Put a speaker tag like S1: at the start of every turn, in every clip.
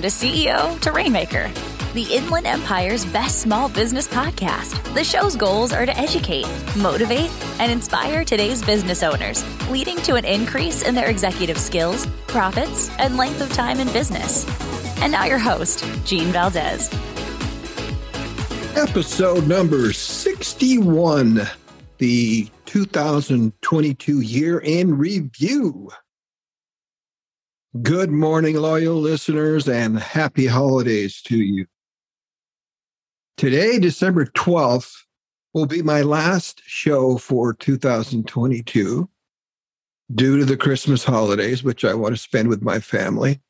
S1: Welcome to CEO to Rainmaker, the Inland Empire's best small business podcast. The show's goals are to educate, motivate, and inspire today's business owners, leading to an increase in their executive skills, profits, and length of time in business. And now your host, Gene Valdez.
S2: Episode number 61, the 2022 year in review. Good morning, loyal listeners, and happy holidays to you. Today, December 12th, will be my last show for 2022 due to the Christmas holidays, which I want to spend with my family.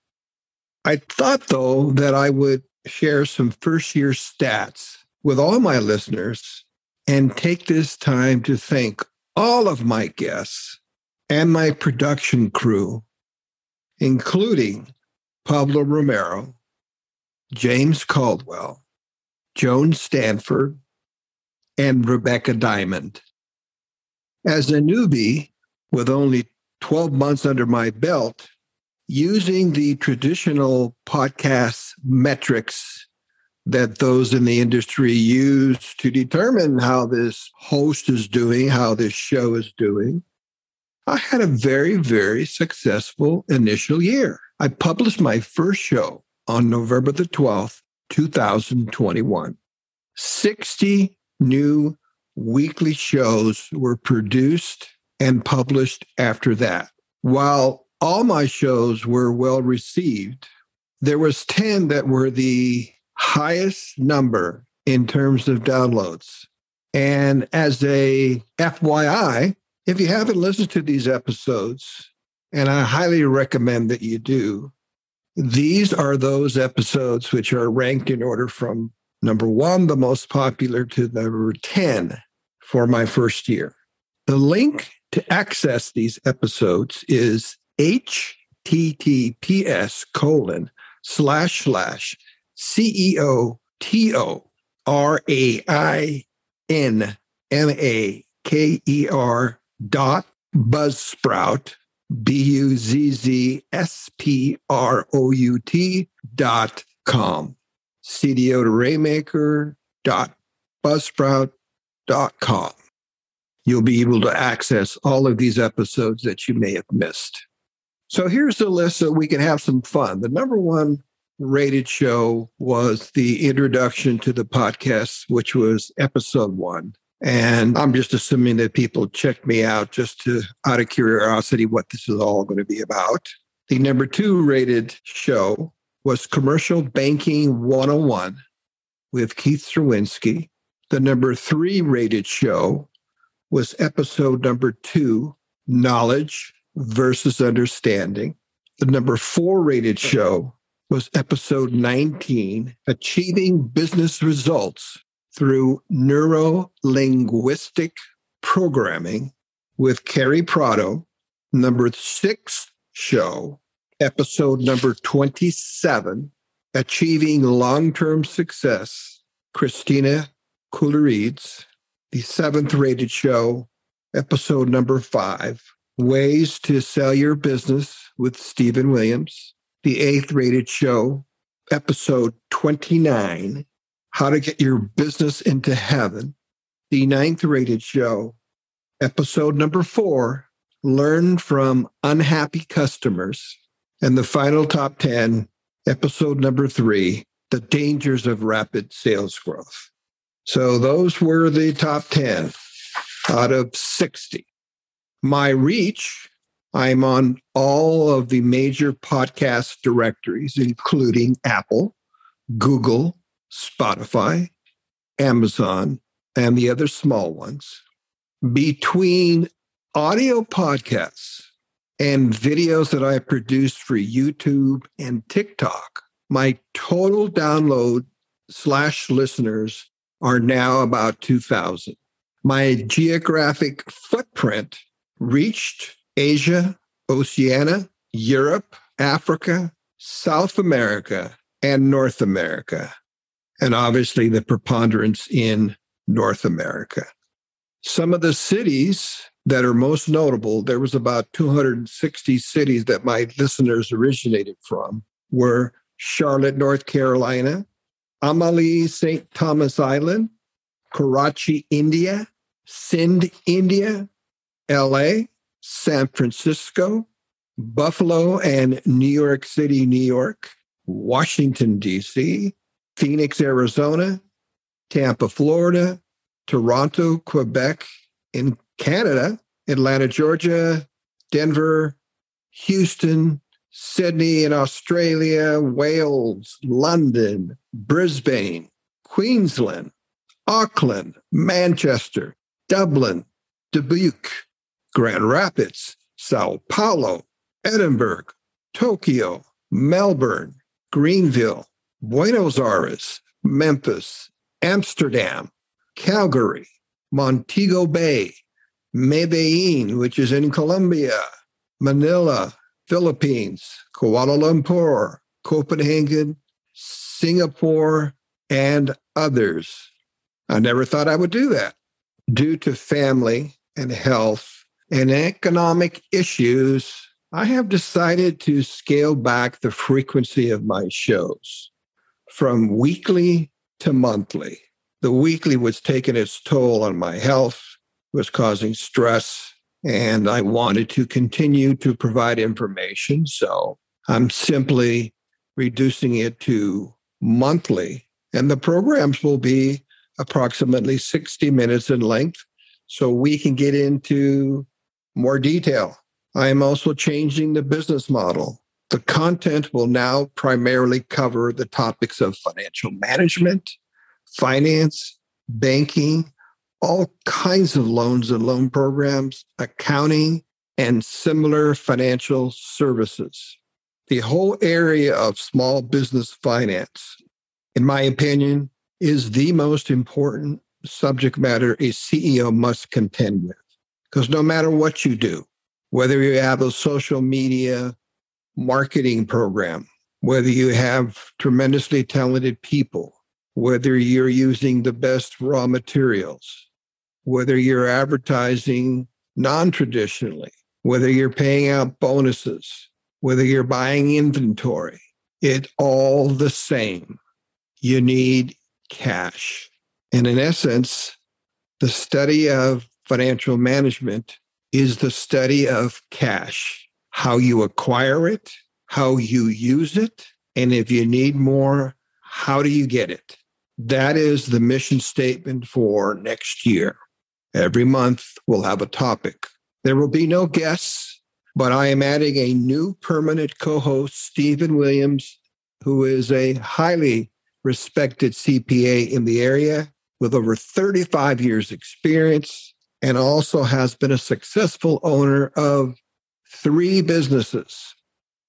S2: I thought, though, that I would share some first year stats with all my listeners and take this time to thank all of my guests and my production crew including Pablo Romero, James Caldwell, Joan Stanford, and Rebecca Diamond. As a newbie with only 12 months under my belt, using the traditional podcast metrics that those in the industry use to determine how this host is doing, how this show is doing, I had a very, very successful initial year. I published my first show on November the 12th, 2021. 60 new weekly shows were produced and published after that. While all my shows were well received, there was 10 that were the highest number in terms of downloads. And as a FYI, if you haven't listened to these episodes, and I highly recommend that you do, these are those episodes which are ranked in order from number one, the most popular, to number 10 for my first year. The link to access these episodes is https colon slash slash CEO T O R A I N M A K E R dot buzzsprout b-u-z-z-s-p-r-o-u-t dot com. CEO to Rainmaker dot buzzsprout dot com. You'll be able to access all of these episodes that you may have missed. So here's the list so we can have some fun. The number one rated show was the introduction to the podcast which was episode one and I'm just assuming that people check me out just to out of curiosity what this is all going to be about. The number two rated show was Commercial Banking 101 with Keith Srawinski. The number three rated show was episode number two, Knowledge versus Understanding. The number four rated show was episode 19, Achieving Business Results through neuro linguistic programming with Carrie Prado, number six show, episode number 27, Achieving Long Term Success, Christina Coolerides, the seventh rated show, episode number five, Ways to Sell Your Business with Stephen Williams, the eighth rated show, episode 29, how to Get Your Business into Heaven, the ninth rated show, episode number four, Learn from Unhappy Customers, and the final top 10, episode number three, The Dangers of Rapid Sales Growth. So those were the top 10 out of 60. My reach, I'm on all of the major podcast directories, including Apple, Google, Spotify, Amazon, and the other small ones. Between audio podcasts and videos that I produced for YouTube and TikTok, my total download slash listeners are now about 2,000. My geographic footprint reached Asia, Oceania, Europe, Africa, South America, and North America and obviously the preponderance in North America. Some of the cities that are most notable, there was about 260 cities that my listeners originated from, were Charlotte, North Carolina, Amalie, St. Thomas Island, Karachi, India, Sindh, India, LA, San Francisco, Buffalo and New York City, New York, Washington, D.C., Phoenix, Arizona, Tampa, Florida, Toronto, Quebec in Canada, Atlanta, Georgia, Denver, Houston, Sydney in Australia, Wales, London, Brisbane, Queensland, Auckland, Manchester, Dublin, Dubuque, Grand Rapids, Sao Paulo, Edinburgh, Tokyo, Melbourne, Greenville, Buenos Aires, Memphis, Amsterdam, Calgary, Montego Bay, Medellin, which is in Colombia, Manila, Philippines, Kuala Lumpur, Copenhagen, Singapore, and others. I never thought I would do that. Due to family and health and economic issues, I have decided to scale back the frequency of my shows from weekly to monthly. The weekly was taking its toll on my health, was causing stress, and I wanted to continue to provide information. So I'm simply reducing it to monthly, and the programs will be approximately 60 minutes in length so we can get into more detail. I am also changing the business model. The content will now primarily cover the topics of financial management, finance, banking, all kinds of loans and loan programs, accounting, and similar financial services. The whole area of small business finance, in my opinion, is the most important subject matter a CEO must contend with. Because no matter what you do, whether you have a social media marketing program, whether you have tremendously talented people, whether you're using the best raw materials, whether you're advertising non traditionally, whether you're paying out bonuses, whether you're buying inventory, it's all the same. You need cash. And in essence, the study of financial management is the study of cash, how you acquire it, how you use it, and if you need more, how do you get it? That is the mission statement for next year. Every month, we'll have a topic. There will be no guests, but I am adding a new permanent co host, Stephen Williams, who is a highly respected CPA in the area with over 35 years' experience and also has been a successful owner of three businesses.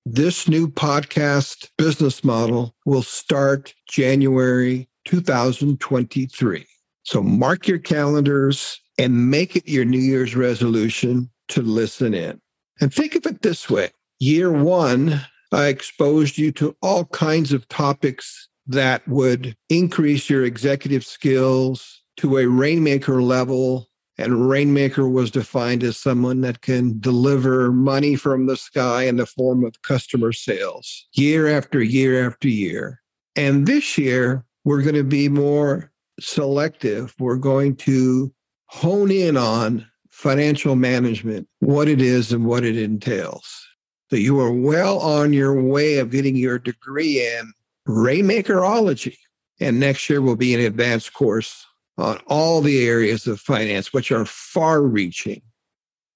S2: This new podcast business model will start January 2023. So mark your calendars and make it your New Year's resolution to listen in. And think of it this way year one, I exposed you to all kinds of topics that would increase your executive skills to a rainmaker level and Rainmaker was defined as someone that can deliver money from the sky in the form of customer sales year after year after year. And this year, we're going to be more selective. We're going to hone in on financial management, what it is and what it entails. That you are well on your way of getting your degree in Rainmakerology. And next year will be an advanced course on all the areas of finance, which are far reaching,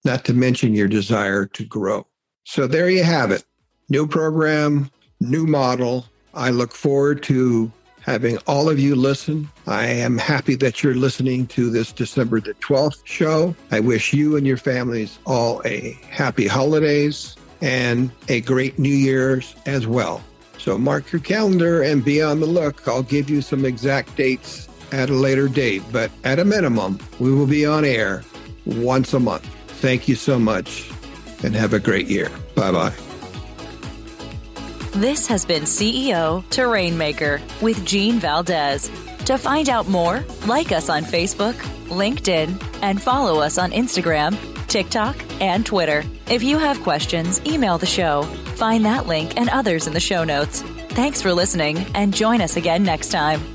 S2: not to mention your desire to grow. So there you have it. New program, new model. I look forward to having all of you listen. I am happy that you're listening to this December the 12th show. I wish you and your families all a happy holidays and a great New Year's as well. So mark your calendar and be on the look. I'll give you some exact dates at a later date, but at a minimum, we will be on air once a month. Thank you so much and have a great year. Bye bye.
S1: This has been CEO to Rainmaker with Gene Valdez. To find out more, like us on Facebook, LinkedIn, and follow us on Instagram, TikTok, and Twitter. If you have questions, email the show. Find that link and others in the show notes. Thanks for listening and join us again next time.